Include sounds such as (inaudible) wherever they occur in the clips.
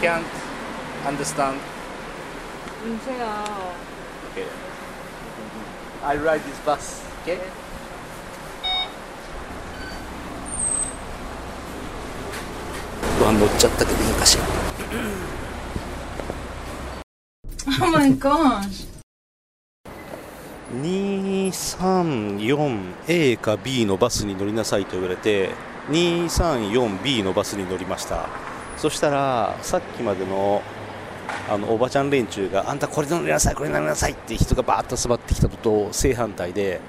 can't understand. Okay. I ride this bus. Okay. 乗っちゃったけどいいかしら。Oh my gosh! 234A か B のバスに乗りなさいと言われて 234B のバスに乗りましたそしたらさっきまでのあのおばちゃん連中があんたこれ乗りなさいこれ乗りなさいって人がバーッと集まってきたのと正反対で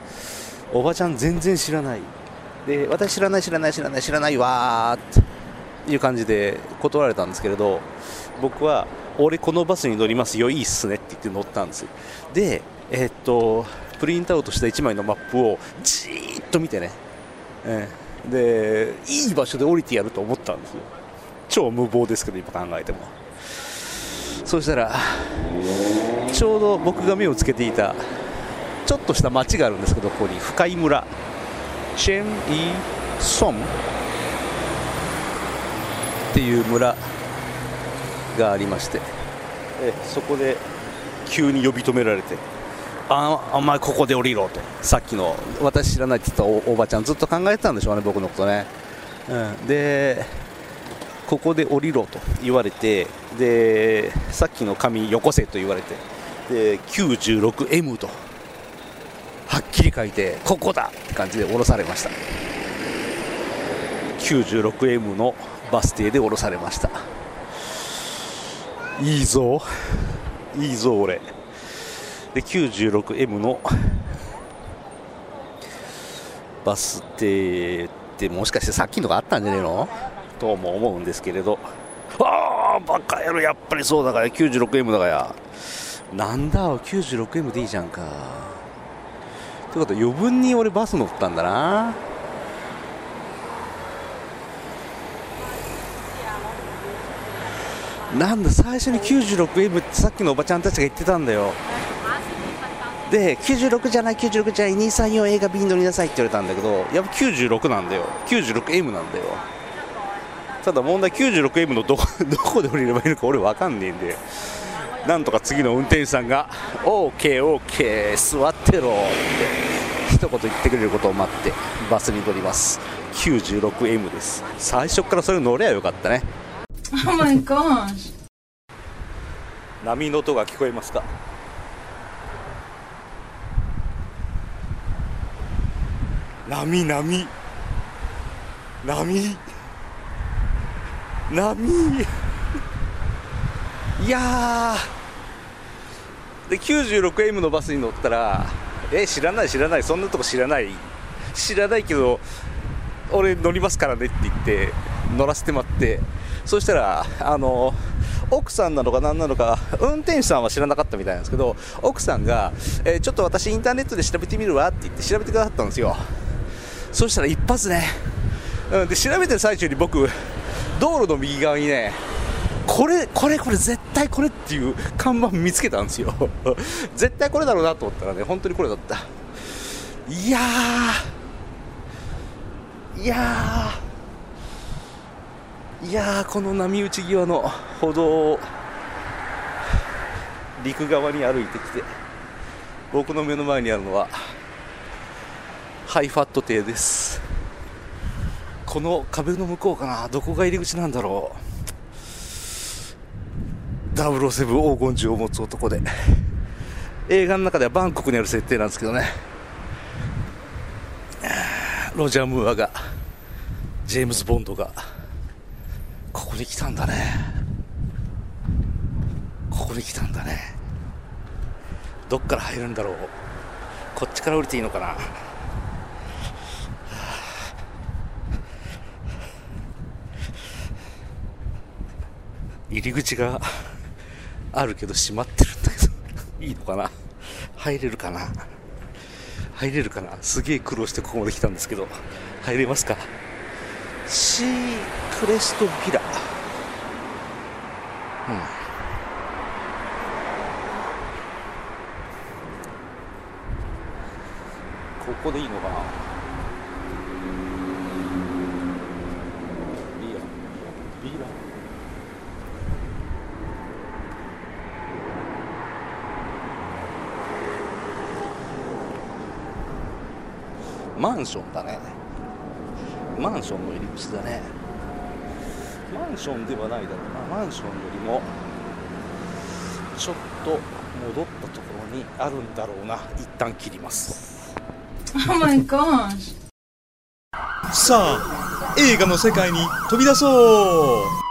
おばちゃん全然知らない。で私知らない知らない知らない知らないわーっていう感じで断られたんですけれど僕は俺このバスに乗りますよいいっすねって言って乗ったんですでえーっとプリントアウトした1枚のマップをじーっと見てね、えーでいい場所で降りてやると思ったんですよ。超無謀ですけど今考えても。そしたらちょうど僕が目をつけていたちょっとした町があるんですけどここに深井村。チェン・イ・ソン。っていう村がありまして。えそこで急に呼び止められて。あお前ここで降りろと。さっきの私知らないって言ったおおばちゃんずっと考えてたんでしょうね僕のことね、うん、でここで降りろと言われてでさっきの紙よこせと言われてで 96M とはっきり書いてここだって感じで降ろされました。96M のバス停で降ろされました。いいぞ。いいぞ俺。で 96M のバス停ってもしかしてさっきのがあったんじゃねえの？とも思うんですけれど。ああバカ野郎やっぱりそうだから 96M だからなんだ 96M でいいじゃんか。ってことは余分に俺バス乗ったんだな。なんだ最初に 96M ってさっきのおばちゃんたちが言ってたんだよ。で96じゃない96じゃない234 A が B に乗りなさいって言われたんだけどやっぱ96なんだよ。96M なんだよ。ただ問題 96M のどこ (laughs) どこで降りればいいのか俺分かんねえんで。なんとか次の運転手さんが OKOK 座ってろって一言言ってくれることを待ってバスに乗ります。96M です。最初からそれ乗ればよかったね。Oh my gosh! 波の音が聞こえますか？波波。波？波。(laughs) いやー。で 96M のバスに乗ったらえ知らない知らない。そんなとこ知らない。知らないけど俺乗りますからねって言って乗らせてもらって。そしたらあの奥さんなのか何なのか運転手さんは知らなかったみたいなんですけど奥さんが、えーちょっと私インターネットで調べてみるわって言って調べてくださったんですよ。そしたら一発ね、うん、で調べてる最中に僕道路の右側にねこれこれこれ絶対これっていう看板見つけたんですよ。(laughs) 絶対これだろうなと思ったらね本当にこれだった。いやいやいやこの波打ち際の歩道を陸側に歩いてきて僕の目の前にあるのはハイファット亭です。この壁の向こうかな。どこが入り口なんだろう。007黄金銃を持つ男で。映画の中ではバンコクにある設定なんですけどね。ロジャー・ムーアがジェームズ・ボンドがここに来たんだね。ここに来たんだね。どっから入るんだろう。こっちから降りていいのかな。入り口があるけど閉まってるんだけど。いいのかな？入れるかな？入れるかな？すげえ苦労してここまで来たんですけど。入れますか？シークレストビラ。うん。ここでいいのかな？ビラ。ビラ。マンションだね。マンションの入り口だね。マンションではないだろうな。マンションよりもちょっと戻ったところにあるんだろうな。一旦切ります。Oh my gosh. (laughs) さあ映画の世界に飛び出そう